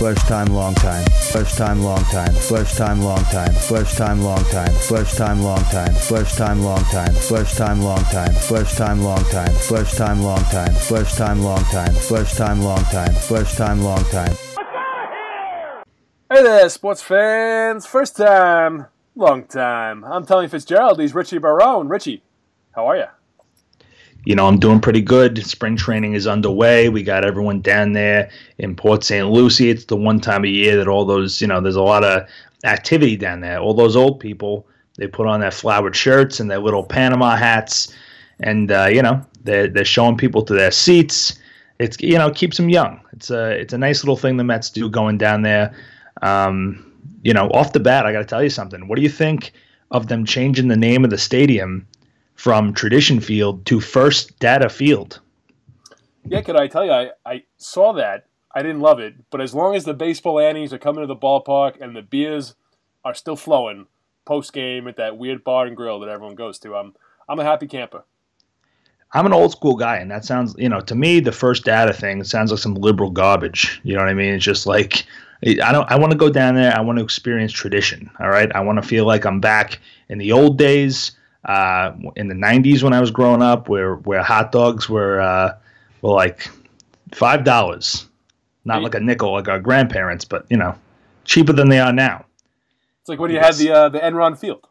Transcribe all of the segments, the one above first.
First time, long time. First time, long time. First time, long time. First time, long time. First time, long time. First time, long time. First time, long time. First time, long time. First time, long time. First time, long time. First time, long time. First time, long time. Hey there, sports fans. First time, long time. I'm Tony Fitzgerald. He's Richie Barone. Richie, how are you? You know, I'm doing pretty good. Spring training is underway. We got everyone down there in Port St. Lucie. It's the one time of year that all those, you know, there's a lot of activity down there. All those old people, they put on their flowered shirts and their little Panama hats, and uh, you know, they're they're showing people to their seats. It's you know keeps them young. It's a it's a nice little thing the Mets do going down there. Um, you know, off the bat, I got to tell you something. What do you think of them changing the name of the stadium? From Tradition Field to First Data Field. Yeah, could I tell you, I, I saw that. I didn't love it, but as long as the baseball annies are coming to the ballpark and the beers are still flowing post game at that weird bar and grill that everyone goes to, I'm I'm a happy camper. I'm an old school guy, and that sounds, you know, to me, the first data thing sounds like some liberal garbage. You know what I mean? It's just like I don't. I want to go down there. I want to experience tradition. All right. I want to feel like I'm back in the old days uh, in the 90s when I was growing up, where where hot dogs were uh, were like five dollars, not like a nickel like our grandparents, but you know, cheaper than they are now. It's like when you yes. had the uh, the Enron Field.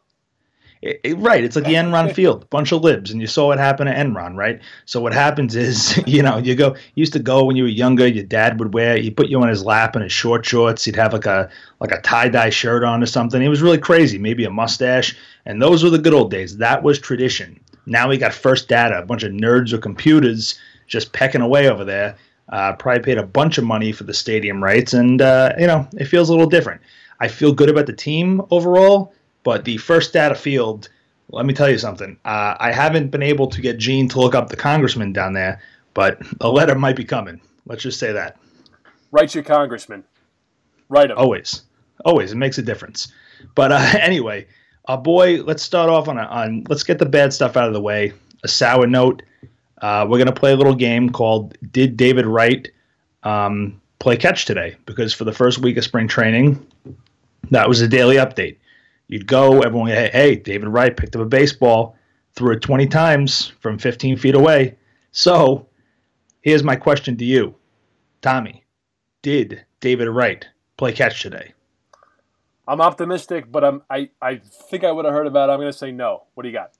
It, it, right, it's like the Enron field, bunch of libs, and you saw what happened at Enron, right? So what happens is, you know, you go, you used to go when you were younger. Your dad would wear, he put you on his lap in his short shorts. He'd have like a like a tie dye shirt on or something. It was really crazy, maybe a mustache, and those were the good old days. That was tradition. Now we got first data, a bunch of nerds with computers just pecking away over there. Uh, probably paid a bunch of money for the stadium rights, and uh, you know, it feels a little different. I feel good about the team overall but the first data field, let me tell you something. Uh, I haven't been able to get Gene to look up the congressman down there, but a letter might be coming. Let's just say that. Write your congressman. Write him. Always. Always. It makes a difference. But uh, anyway, uh, boy, let's start off on, a, on, let's get the bad stuff out of the way. A sour note. Uh, we're going to play a little game called Did David Wright um, Play Catch Today? Because for the first week of spring training, that was a daily update. You'd go, everyone, hey, hey, David Wright picked up a baseball, threw it 20 times from 15 feet away. So here's my question to you, Tommy. Did David Wright play catch today? I'm optimistic, but I'm, I, I think I would have heard about it. I'm going to say no. What do you got?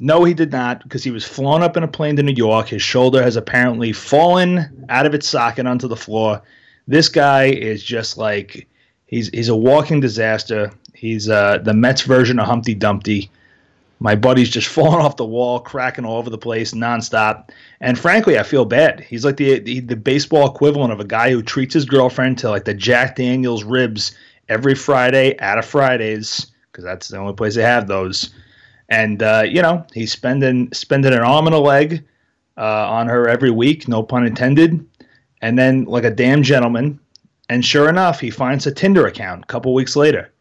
No, he did not because he was flown up in a plane to New York. His shoulder has apparently fallen out of its socket onto the floor. This guy is just like he's he's a walking disaster. He's uh, the Mets version of Humpty Dumpty. My buddy's just falling off the wall, cracking all over the place nonstop. And frankly, I feel bad. He's like the, the, the baseball equivalent of a guy who treats his girlfriend to like the Jack Daniels ribs every Friday out of Fridays because that's the only place they have those. And uh, you know, he's spending spending an arm and a leg uh, on her every week, no pun intended. And then, like a damn gentleman, and sure enough, he finds a Tinder account a couple weeks later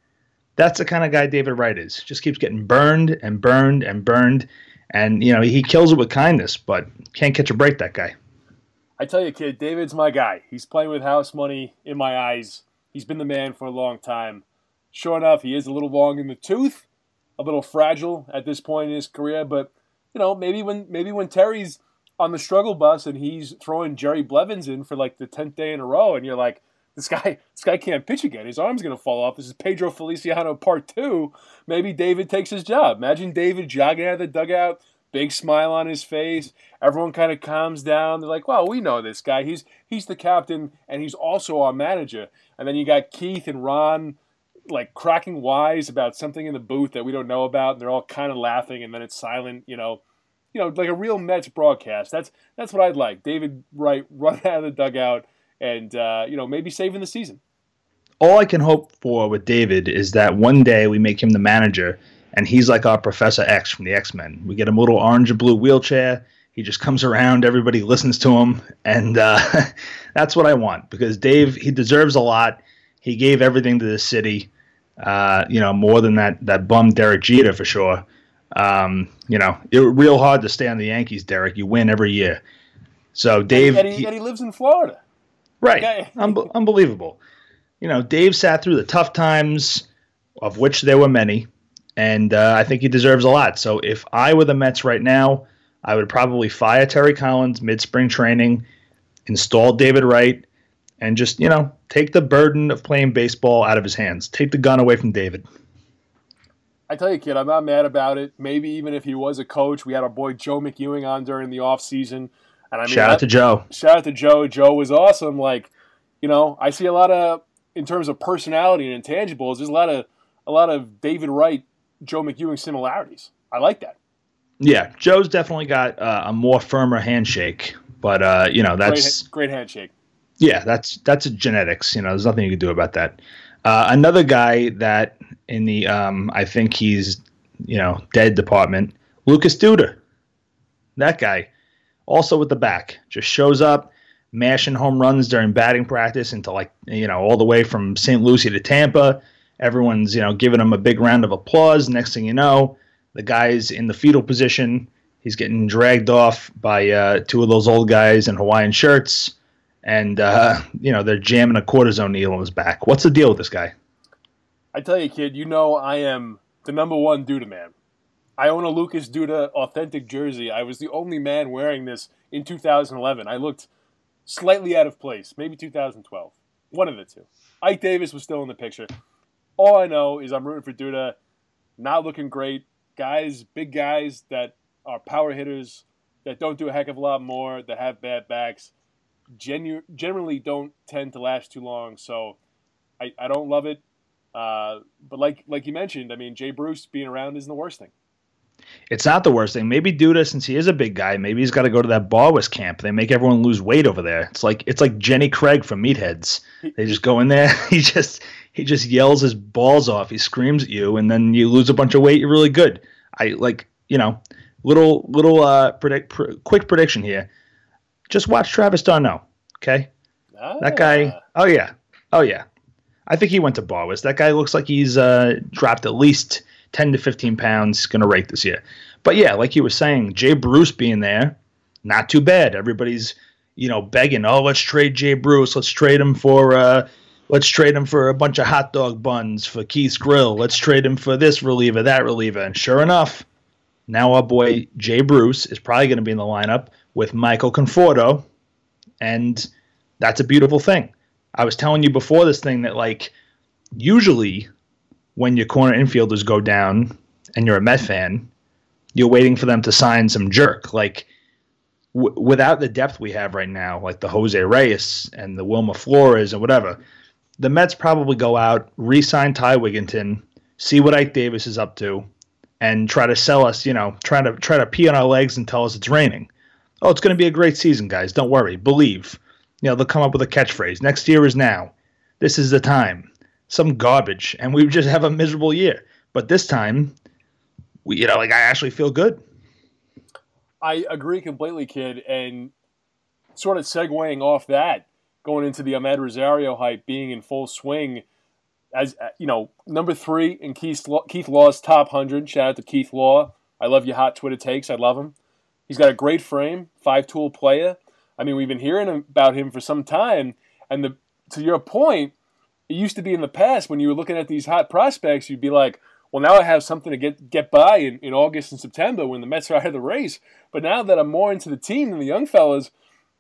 that's the kind of guy David Wright is. Just keeps getting burned and burned and burned, and you know he kills it with kindness, but can't catch a break. That guy. I tell you, kid, David's my guy. He's playing with house money in my eyes. He's been the man for a long time. Sure enough, he is a little long in the tooth, a little fragile at this point in his career. But you know, maybe when maybe when Terry's on the struggle bus and he's throwing Jerry Blevins in for like the tenth day in a row, and you're like, this guy, this guy can't pitch again. His arm's gonna fall off. This is Pedro Feliciano part two. Maybe David takes his job. Imagine David jogging out of the dugout, big smile on his face. Everyone kind of calms down. They're like, "Well, we know this guy. He's he's the captain, and he's also our manager." And then you got Keith and Ron, like cracking wise about something in the booth that we don't know about, and they're all kind of laughing, and then it's silent. You know, you know, like a real Mets broadcast. That's that's what I'd like. David Wright run out of the dugout and uh, you know maybe saving the season. All I can hope for with David is that one day we make him the manager, and he's like our Professor X from the X Men. We get him a little orange and blue wheelchair. He just comes around. Everybody listens to him, and uh, that's what I want because Dave he deserves a lot. He gave everything to the city. Uh, you know, more than that that bum Derek Jeter for sure. Um, you know, it real hard to stay on the Yankees, Derek. You win every year. So Dave, and he, and he lives in Florida. Right. Un- unbelievable. you know, Dave sat through the tough times, of which there were many, and uh, I think he deserves a lot. So if I were the Mets right now, I would probably fire Terry Collins mid spring training, install David Wright, and just, you know, take the burden of playing baseball out of his hands. Take the gun away from David. I tell you, kid, I'm not mad about it. Maybe even if he was a coach, we had our boy Joe McEwing on during the offseason. And I mean, shout out to Joe. Shout out to Joe. Joe was awesome. Like, you know, I see a lot of in terms of personality and intangibles. There's a lot of a lot of David Wright, Joe McEwing similarities. I like that. Yeah, Joe's definitely got uh, a more firmer handshake, but uh, you know that's great, great handshake. Yeah, that's that's genetics. You know, there's nothing you can do about that. Uh, another guy that in the um, I think he's you know dead department, Lucas Duda. That guy, also with the back, just shows up, mashing home runs during batting practice into like you know all the way from St. Lucie to Tampa. Everyone's you know giving him a big round of applause. Next thing you know, the guy's in the fetal position. He's getting dragged off by uh, two of those old guys in Hawaiian shirts, and uh, you know they're jamming a cortisone needle in his back. What's the deal with this guy? I tell you, kid, you know I am the number one Duda man. I own a Lucas Duda authentic jersey. I was the only man wearing this in 2011. I looked slightly out of place, maybe 2012. One of the two. Ike Davis was still in the picture. All I know is I'm rooting for Duda. Not looking great. Guys, big guys that are power hitters that don't do a heck of a lot more, that have bad backs, genu- generally don't tend to last too long. So I, I don't love it. Uh, but like like you mentioned, I mean, Jay Bruce being around isn't the worst thing. It's not the worst thing. Maybe Duda, since he is a big guy, maybe he's got to go to that Barwis camp. They make everyone lose weight over there. It's like it's like Jenny Craig from Meatheads. They just go in there. He just he just yells his balls off. He screams at you, and then you lose a bunch of weight. You're really good. I like you know little little uh predict pr- quick prediction here. Just watch Travis d'Arnaud. Okay, ah. that guy. Oh yeah, oh yeah. I think he went to Barwis. That guy looks like he's uh, dropped at least 10 to 15 pounds. Going to rate this year. But yeah, like you were saying, Jay Bruce being there, not too bad. Everybody's, you know, begging, oh, let's trade Jay Bruce. Let's trade him for, uh, let's trade him for a bunch of hot dog buns for Keith's Grill. Let's trade him for this reliever, that reliever. And sure enough, now our boy Jay Bruce is probably going to be in the lineup with Michael Conforto. And that's a beautiful thing. I was telling you before this thing that like usually when your corner infielders go down and you're a Met fan, you're waiting for them to sign some jerk. Like w- without the depth we have right now, like the Jose Reyes and the Wilmer Flores and whatever, the Mets probably go out, re-sign Ty Wigginton, see what Ike Davis is up to, and try to sell us, you know, try to try to pee on our legs and tell us it's raining. Oh, it's going to be a great season, guys. Don't worry. Believe you know, they'll come up with a catchphrase. Next year is now. This is the time. Some garbage, and we just have a miserable year. But this time, we, you know, like I actually feel good. I agree completely, kid. And sort of segueing off that, going into the Amed Rosario hype being in full swing, as uh, you know, number three in Keith Keith Law's top hundred. Shout out to Keith Law. I love your hot Twitter takes. I love him. He's got a great frame, five tool player. I mean, we've been hearing about him for some time, and the to your point, it used to be in the past when you were looking at these hot prospects, you'd be like, well, now I have something to get get by in, in August and September when the Mets are out of the race. But now that I'm more into the team than the young fellas,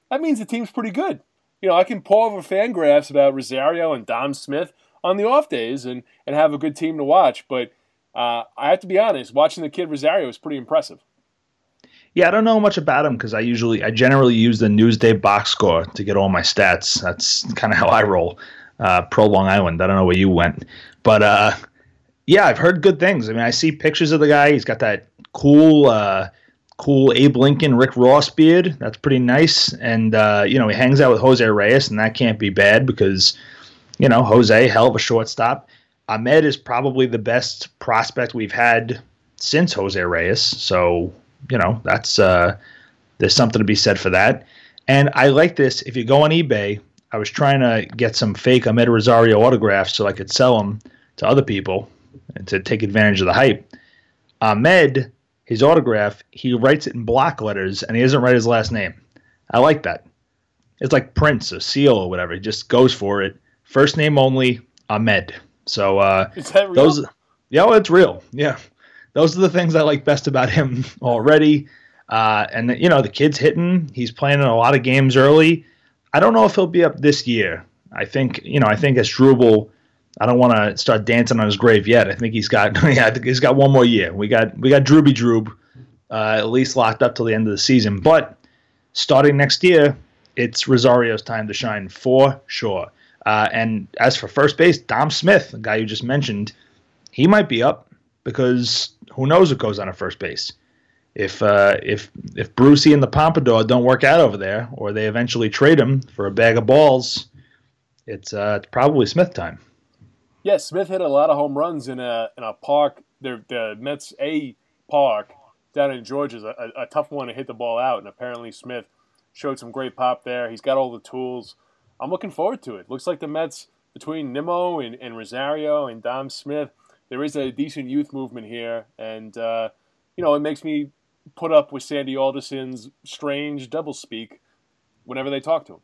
that means the team's pretty good. You know, I can pour over FanGraphs about Rosario and Dom Smith on the off days and, and have a good team to watch. But uh, I have to be honest, watching the kid Rosario is pretty impressive. Yeah, I don't know much about him because I usually, I generally use the Newsday box score to get all my stats. That's kind of how I roll. Uh, Pro Long Island. I don't know where you went, but uh, yeah, I've heard good things. I mean, I see pictures of the guy. He's got that cool, uh, cool Abe Lincoln, Rick Ross beard. That's pretty nice. And uh, you know, he hangs out with Jose Reyes, and that can't be bad because you know Jose, hell of a shortstop. Amed is probably the best prospect we've had since Jose Reyes. So you know, that's uh, there's something to be said for that. And I like this. If you go on eBay, I was trying to get some fake Amed Rosario autographs so I could sell them to other people and to take advantage of the hype. Amed, his autograph, he writes it in block letters and he doesn't write his last name. I like that. It's like Prince, or seal or whatever. He just goes for it, first name only, Amed. So uh, Is that real? those, yeah, well, it's real. Yeah, those are the things I like best about him already. Uh, and you know, the kid's hitting. He's playing in a lot of games early. I don't know if he'll be up this year. I think you know. I think Asdrubal, I don't want to start dancing on his grave yet. I think he's got yeah, he's got one more year. We got we got Drooby Droob uh, at least locked up till the end of the season. But starting next year, it's Rosario's time to shine for sure. Uh, and as for first base, Dom Smith, the guy you just mentioned, he might be up because who knows what goes on at first base. If uh, if if Brucey and the Pompadour don't work out over there, or they eventually trade him for a bag of balls, it's uh, it's probably Smith time. Yeah, Smith hit a lot of home runs in a in a park. The the Mets A park down in Georgia is a, a, tough one to hit the ball out, and apparently Smith showed some great pop there. He's got all the tools. I'm looking forward to it. Looks like the Mets between Nimmo and, and Rosario and Dom Smith, there is a decent youth movement here, and uh, you know it makes me put up with Sandy Alderson's strange doublespeak whenever they talk to him.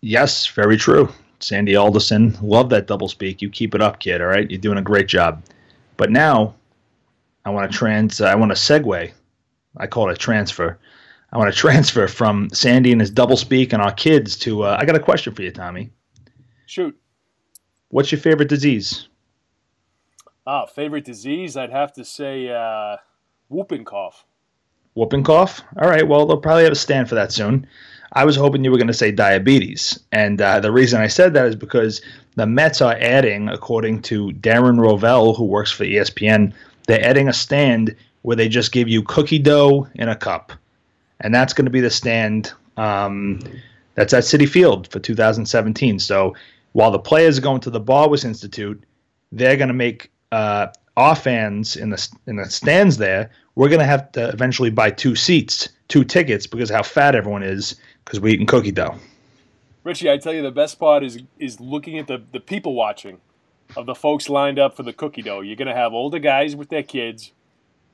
Yes, very true. Sandy Alderson, love that double speak. You keep it up, kid. All right, you're doing a great job. But now, I want to trans. I want to segue. I call it a transfer. I want to transfer from Sandy and his double speak and our kids to. Uh, I got a question for you, Tommy. Shoot. What's your favorite disease? Ah, favorite disease? I'd have to say uh, whooping cough. Whooping cough. All right. Well, they'll probably have a stand for that soon. I was hoping you were going to say diabetes, and uh, the reason I said that is because the Mets are adding, according to Darren Rovell, who works for ESPN, they're adding a stand where they just give you cookie dough in a cup, and that's going to be the stand. Um, that's at Citi Field for 2017. So while the players are going to the Barwis Institute, they're going to make uh, fans in the in the stands there. We're to have to eventually buy two seats, two tickets because how fat everyone is because we're eating cookie dough. Richie, I tell you, the best part is is looking at the, the people watching of the folks lined up for the cookie dough. You're to have older guys with their kids,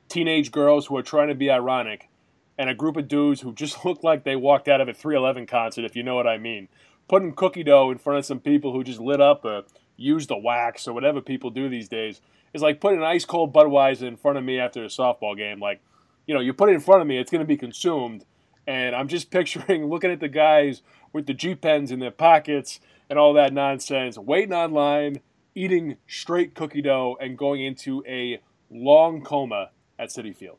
teenage girls who are trying to be ironic, and a group of dudes who just look like they walked out of a 311 concert, if you know what I mean. Putting cookie dough in front of some people who just lit up or used the wax or whatever people do these days is like putting an ice cold Budweiser in front of me after a softball game. Like, you know, you put it in front of me, it's going to be consumed and I'm just picturing looking at the guys with the G pens in their pockets and all that nonsense, waiting online, eating straight cookie dough, and going into a long coma at Citi Field.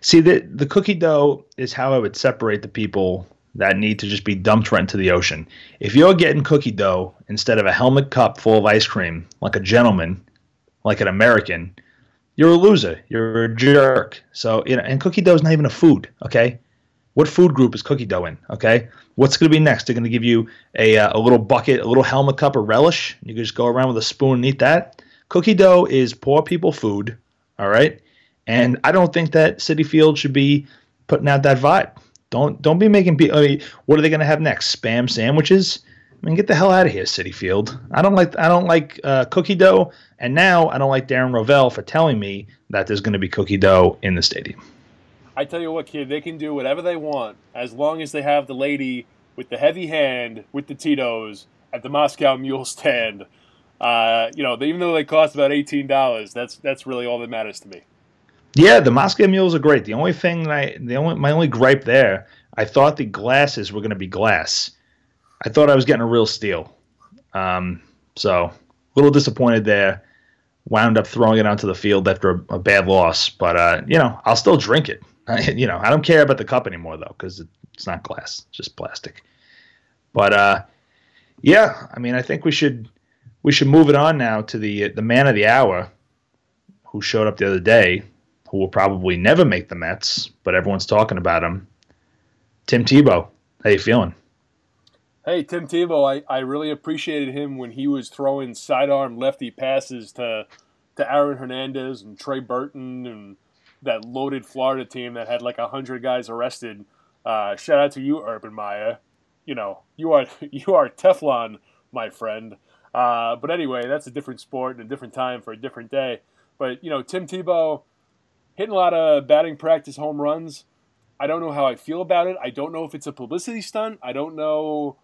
See, the the cookie dough is how I would separate the people that need to just be dumped right into the ocean. If you're getting cookie dough instead of a helmet cup full of ice cream, like a gentleman, like an American, you're a loser. You're a jerk. So, you know, and cookie dough is not even a food, okay? What food group is cookie dough in? Okay, what's going to be next? They're going to give you a, uh, a little bucket, a little helmet cup of relish. You can just go around with a spoon and eat that. Cookie dough is poor people food. All right, and I don't think that Citi Field should be putting out that vibe. Don't don't be making people. I mean, what are they going to have next? Spam sandwiches? I mean, get the hell out of here, Citi Field. I don't like I don't like uh, cookie dough, and now I don't like Darren Rovell for telling me that there's going to be cookie dough in the stadium. I tell you what, kid, they can do whatever they want as long as they have the lady with the heavy hand with the Tito's at the Moscow Mule stand. Uh, you know, even though they cost about eighteen dollars, that's that's really all that matters to me. Yeah, the Moscow Mules are great. The only thing that I, the only my only gripe there, I thought the glasses were going to be glass. I thought I was getting a real steal. Um, so a little disappointed there. Wound up throwing it onto the field after a, a bad loss, but uh, you know I'll still drink it. you know, I don't care about the cup anymore though because it's not glass, it's just plastic. But uh, yeah, I mean, I think we should we should move it on now to the the man of the hour, who showed up the other day, who will probably never make the Mets, but everyone's talking about him. Tim Tebow, how you feeling? Hey, Tim Tebow, I, I really appreciated him when he was throwing sidearm lefty passes to to Aaron Hernandez and Trey Burton and that loaded Florida team that had like hundred guys arrested. Uh, shout out to you, Urban Meyer. You know, you are you are Teflon, my friend. Uh, but anyway, that's a different sport and a different time for a different day. But you know, Tim Tebow hitting a lot of batting practice home runs. I don't know how I feel about it. I don't know if it's a publicity stunt. I don't know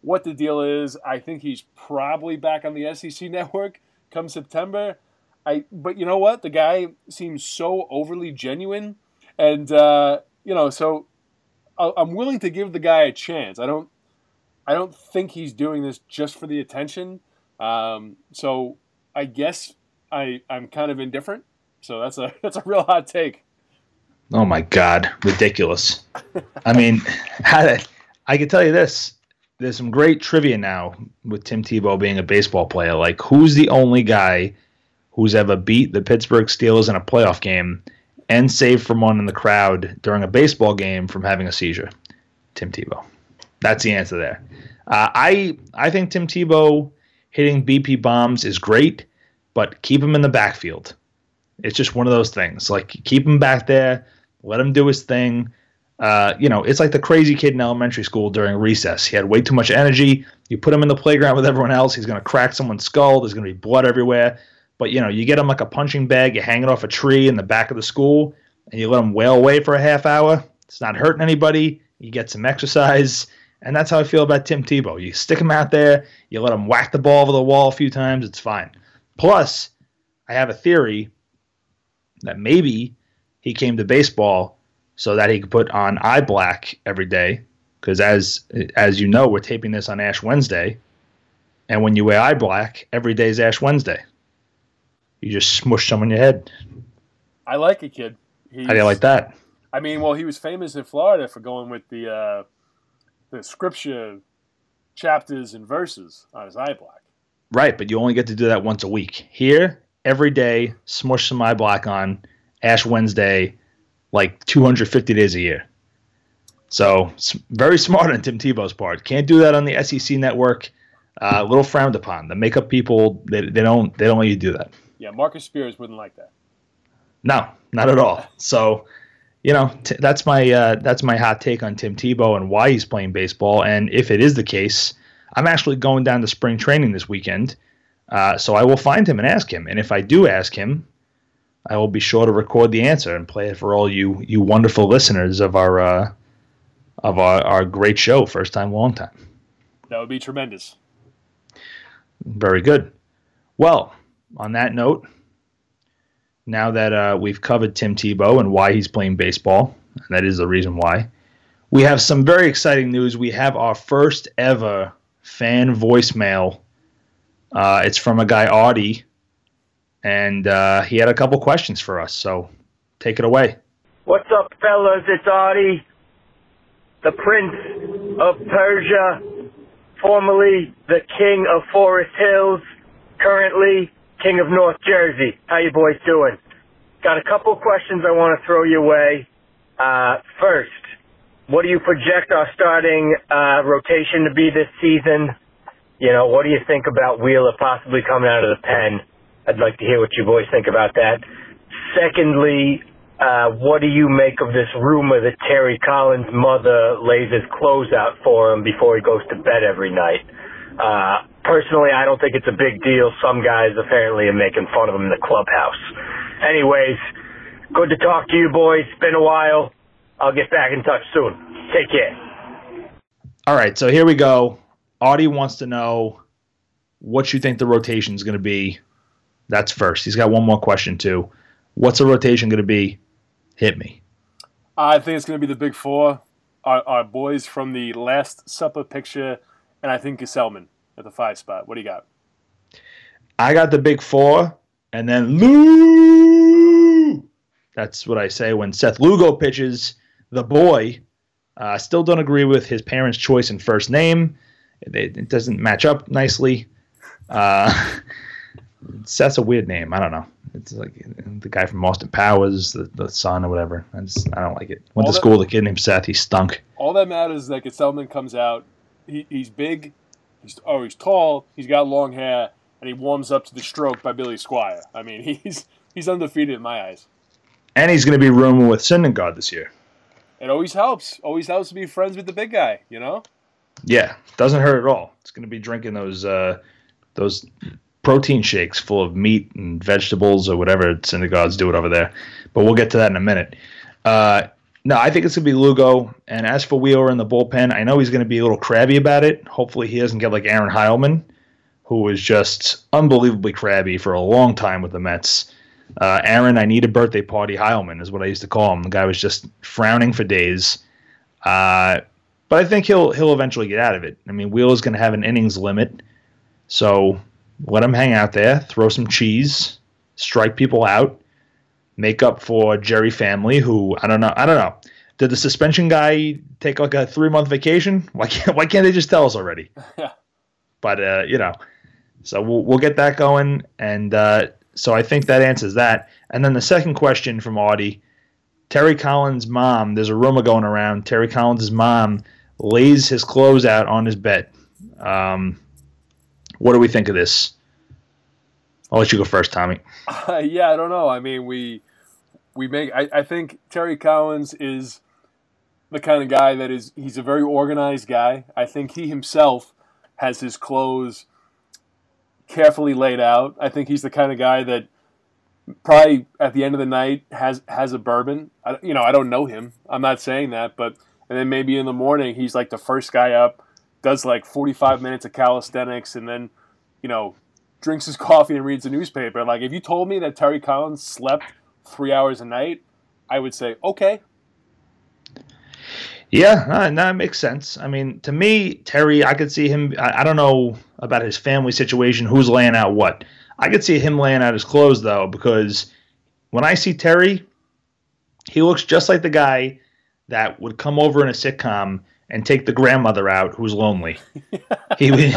what the deal is. I think he's probably back on the SEC network come September. I but you know what? The guy seems so overly genuine, and uh, you know, so I'm willing to give the guy a chance. I don't I don't think he's doing this just for the attention. Um, so I guess I I'm kind of indifferent. So that's a that's a real hot take. Oh my god, ridiculous! I mean, I can tell you this: there's some great trivia now with Tim Tebow being a baseball player. Like, who's the only guy who's ever beat the Pittsburgh Steelers in a playoff game and saved someone in the crowd during a baseball game from having a seizure? Tim Tebow. That's the answer there. Uh, I I think Tim Tebow hitting BP bombs is great, but keep him in the backfield. It's just one of those things. Like keep him back there, let him do his thing. Uh, you know, it's like the crazy kid in elementary school during recess. He had way too much energy. You put him in the playground with everyone else, he's going to crack someone's skull. There's going to be blood everywhere. But you know, you get him like a punching bag. You hang it off a tree in the back of the school, and you let him wail away for a half hour. It's not hurting anybody. You get some exercise, and that's how I feel about Tim Tebow. You stick him out there, you let him whack the ball over the wall a few times. It's fine. Plus, I have a theory that maybe he came to baseball so that he could put on eye black every day. Because as as you know, we're taping this on Ash Wednesday, and when you wear eye black, every day is Ash Wednesday. You just smush some on your head. I like it, kid. He's, How do you like that? I mean, well, he was famous in Florida for going with the uh, the scripture chapters and verses on his eye black. Right, but you only get to do that once a week. Here, every day, smush some eye black on Ash Wednesday, like 250 days a year. So very smart on Tim Tebow's part. Can't do that on the SEC network. Uh, a little frowned upon. The makeup people they, they don't they don't let you do that. Yeah, Marcus Spears wouldn't like that. No, not at all. So, you know, t- that's my uh, that's my hot take on Tim Tebow and why he's playing baseball. And if it is the case, I'm actually going down to spring training this weekend. Uh, so I will find him and ask him. And if I do ask him, I will be sure to record the answer and play it for all you you wonderful listeners of our uh, of our, our great show, first time, long time. That would be tremendous. Very good. Well, on that note, now that uh, we've covered Tim Tebow and why he's playing baseball, and that is the reason why, we have some very exciting news. We have our first ever fan voicemail. Uh, it's from a guy, Audie, and uh, he had a couple questions for us. So take it away. What's up, fellas? It's Audie, the Prince of Persia, formerly the King of Forest Hills, currently King of North Jersey. How you boys doing? Got a couple questions I want to throw your way. Uh, first, what do you project our starting uh, rotation to be this season? You know, what do you think about Wheeler possibly coming out of the pen? I'd like to hear what you boys think about that. Secondly, uh, what do you make of this rumor that Terry Collins' mother lays his clothes out for him before he goes to bed every night? Uh, personally, I don't think it's a big deal. Some guys apparently are making fun of him in the clubhouse. Anyways, good to talk to you boys. Been a while. I'll get back in touch soon. Take care. All right, so here we go. Audie wants to know what you think the rotation is going to be. That's first. He's got one more question too. What's the rotation going to be? Hit me. I think it's going to be the big four. Our, our boys from the Last Supper picture, and I think Gesellman at the five spot. What do you got? I got the big four, and then Lou. That's what I say when Seth Lugo pitches. The boy. Uh, still don't agree with his parents' choice in first name. It, it doesn't match up nicely. Uh, Seth's a weird name. I don't know. It's like the guy from Austin Powers, the, the son or whatever. I just I don't like it. Went all to that, school with a kid named Seth. He stunk. All that matters is that Gesellman comes out. He, he's big. He's oh he's tall. He's got long hair, and he warms up to the stroke by Billy Squier. I mean he's he's undefeated in my eyes. And he's going to be rooming with Syndergaard this year. It always helps. Always helps to be friends with the big guy. You know. Yeah, doesn't hurt at all. It's going to be drinking those uh, those protein shakes full of meat and vegetables or whatever synagogues do it over there. But we'll get to that in a minute. Uh, No, I think it's gonna be Lugo. And as for Wheeler in the bullpen, I know he's gonna be a little crabby about it. Hopefully, he doesn't get like Aaron Heilman, who was just unbelievably crabby for a long time with the Mets. Uh, Aaron, I need a birthday party. Heilman is what I used to call him. The guy was just frowning for days. Uh, but I think he'll he'll eventually get out of it. I mean, Wheel is going to have an innings limit, so let him hang out there, throw some cheese, strike people out, make up for Jeurys Familia, who I don't know. I don't know. Did the suspension guy take like a three month vacation? Why can't Why can't they just tell us already? Yeah. But uh, you know, so we'll we'll get that going, and uh, so I think that answers that. And then the second question from Audie, Terry Collins' mom. There's a rumor going around. Terry Collins' mom lays his clothes out on his bed. Um, what do we think of this? I'll let you go first, Tommy. Uh, yeah, I don't know. I mean, we we make. I, I think Terry Collins is the kind of guy that is. He's a very organized guy. I think he himself has his clothes carefully laid out. I think he's the kind of guy that probably at the end of the night has has a bourbon. I, you know, I don't know him. I'm not saying that, but and then maybe in the morning he's like the first guy up, does like 45 minutes of calisthenics, and then you know drinks his coffee and reads the newspaper. Like if you told me that Terry Collins slept three hours a night, I would say okay. Yeah, uh, that makes sense. I mean, to me, Terry, I could see him. I, I, don't know about his family situation, who's laying out what. I could see him laying out his clothes though, because when I see Terry, he looks just like the guy that would come over in a sitcom and take the grandmother out who's lonely. he would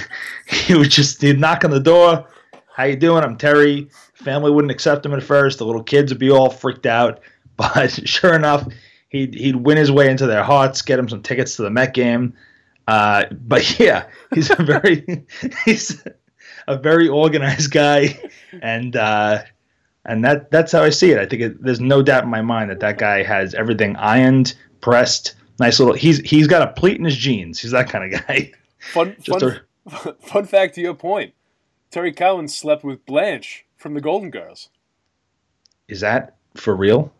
he would just he'd knock on the door. How you doing? I'm Terry. Family wouldn't accept him at first. The little kids would be all freaked out. But sure enough, he'd he'd win his way into their hearts, get him some tickets to the Met game. Uh, but yeah, he's a very he's a very organized guy, and uh, and that that's how I see it. I think it, there's no doubt in my mind that that guy has everything ironed, pressed, nice little. He's he's got a pleat in his jeans. He's that kind of guy. Fun fun, a, fun fact to your point. Terry Collins slept with Blanche from the Golden Girls. Is that for real?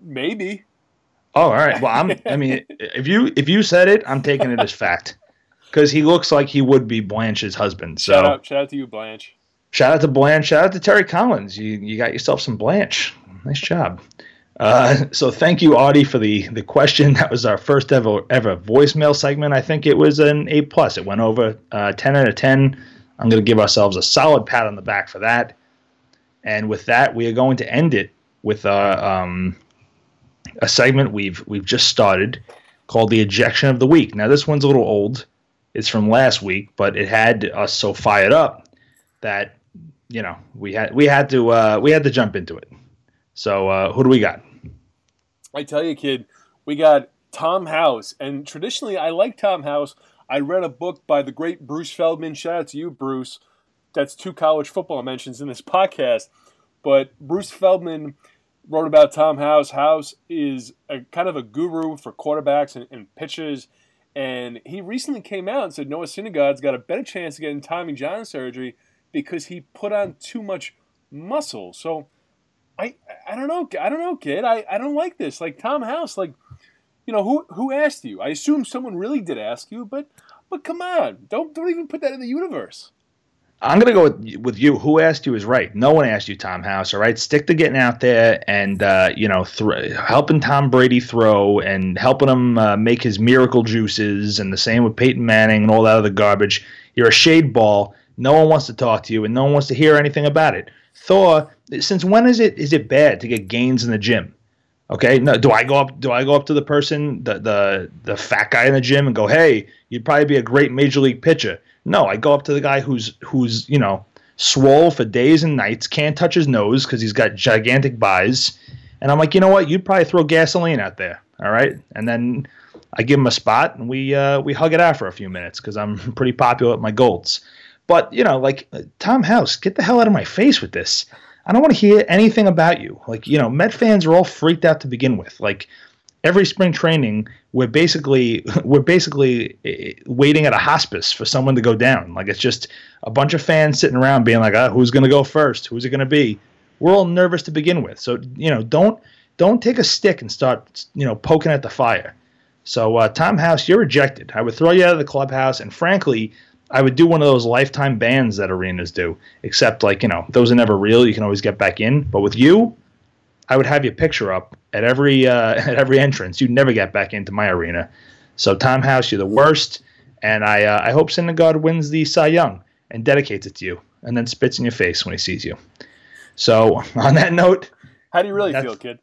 Maybe. Oh, all right. Well, I'm. I mean, if you if you said it, I'm taking it as fact because he looks like he would be Blanche's husband. So shout out, shout out to you, Blanche. Shout out to Blanche. Shout out to Terry Collins. You you got yourself some Blanche. Nice job. Uh, so thank you, Audie, for the the question. That was our first ever ever voicemail segment. I think it was an A plus. It went over uh, ten out of ten. I'm going to give ourselves a solid pat on the back for that. And with that, we are going to end it with a um, a segment we've we've just started called the ejection of the week. Now this one's a little old. It's from last week, but it had us so fired up that you know we had we had to uh, we had to jump into it. So uh, who do we got? I tell you, kid, we got Tom House, and traditionally I like Tom House. I read a book by the great Bruce Feldman. Shout out to you, Bruce. That's two college football mentions in this podcast. But Bruce Feldman wrote about Tom House. House is a kind of a guru for quarterbacks and, and pitchers. And he recently came out and said Noah Syndergaard's got a better chance of getting Tommy John surgery because he put on too much muscle. So I I don't know I don't know kid I, I don't like this like Tom House like you know who who asked you I assume someone really did ask you but but come on don't don't even put that in the universe I'm gonna go with, with you. Who asked you is right. No one asked you, Tom House. All right, stick to getting out there and uh, you know th- helping Tom Brady throw and helping him uh, make his miracle juices, and the same with Peyton Manning and all that other garbage. You're a shade ball. No one wants to talk to you, and no one wants to hear anything about it. Thor, since when is it is it bad to get gains in the gym? Okay, no, do I go up? Do I go up to the person, the the the fat guy in the gym, and go, "Hey, you'd probably be a great major league pitcher." No, I go up to the guy who's who's you know swole for days and nights, can't touch his nose because he's got gigantic buys, and I'm like, you know what? You'd probably throw gasoline out there, all right? And then I give him a spot, and we uh, we hug it out for a few minutes because I'm pretty popular at my golds. But you know, like Tom House, get the hell out of my face with this. I don't want to hear anything about you. Like, you know, Met fans are all freaked out to begin with. Like, every spring training we're basically we're basically eh, waiting at a hospice for someone to go down like it's just a bunch of fans sitting around being like oh, who's going to go first who's it going to be we're all nervous to begin with so you know don't don't take a stick and start you know poking at the fire. So uh, Tom House, you're rejected. I would throw you out of the clubhouse, and frankly, I would do one of those lifetime bans that arenas do. Except like you know those are never real. You can always get back in. But with you, I would have your picture up at every uh, at every entrance. You'd never get back into my arena. So Tom House, you're the worst, and I uh, I hope Syndergaard wins the Cy Young and dedicates it to you, and then spits in your face when he sees you. So on that note, how do you really feel, kid?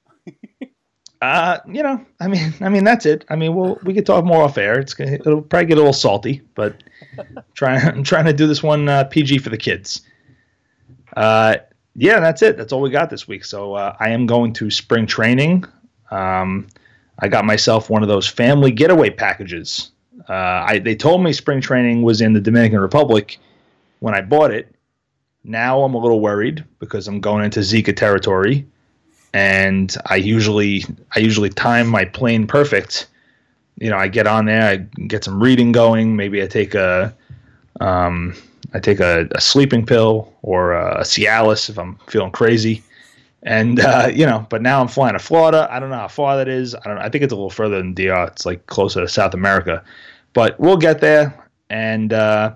Uh, you know, I mean, I mean that's it. I mean, we'll we could talk more off air. It's gonna, it'll probably get a little salty, but trying I'm trying to do this one uh, PG for the kids. Uh, yeah, that's it. That's all we got this week. So uh, I am going to spring training. Um, I got myself one of those family getaway packages. Uh, I, they told me spring training was in the Dominican Republic when I bought it. Now I'm a little worried because I'm going into Zika territory, and I usually I usually time my plane perfect. You know, I get on there, I get some reading going. Maybe I take a um, I take a, a sleeping pill or a Cialis if I'm feeling crazy. And uh, you know, but now I'm flying to Florida. I don't know how far that is. I don't. I think it's a little further than DR. It's like closer to South America, but we'll get there. And uh,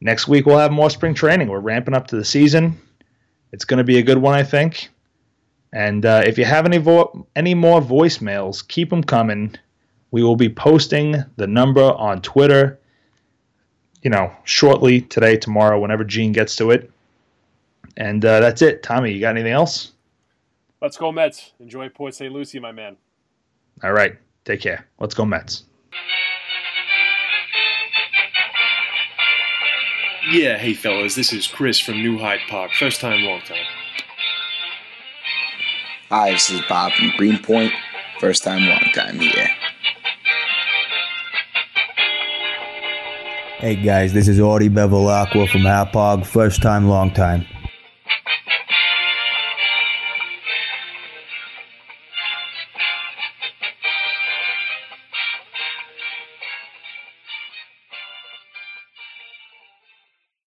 next week we'll have more spring training. We're ramping up to the season. It's going to be a good one, I think. And uh, if you have any vo- any more voicemails, keep them coming. We will be posting the number on Twitter you know, shortly today, tomorrow, whenever Gene gets to it. And uh, that's it. Tommy, you got anything else? Let's go Mets. Enjoy Port St. Lucie, my man. All right. Take care. Let's go Mets. Yeah, hey fellas, this is Chris from New Hyde Park. First time, long time. Hi, this is Bob from Greenpoint. First time, long time, here. Hey guys, this is Audie Bevilacqua from Hauppauge. First time, long time.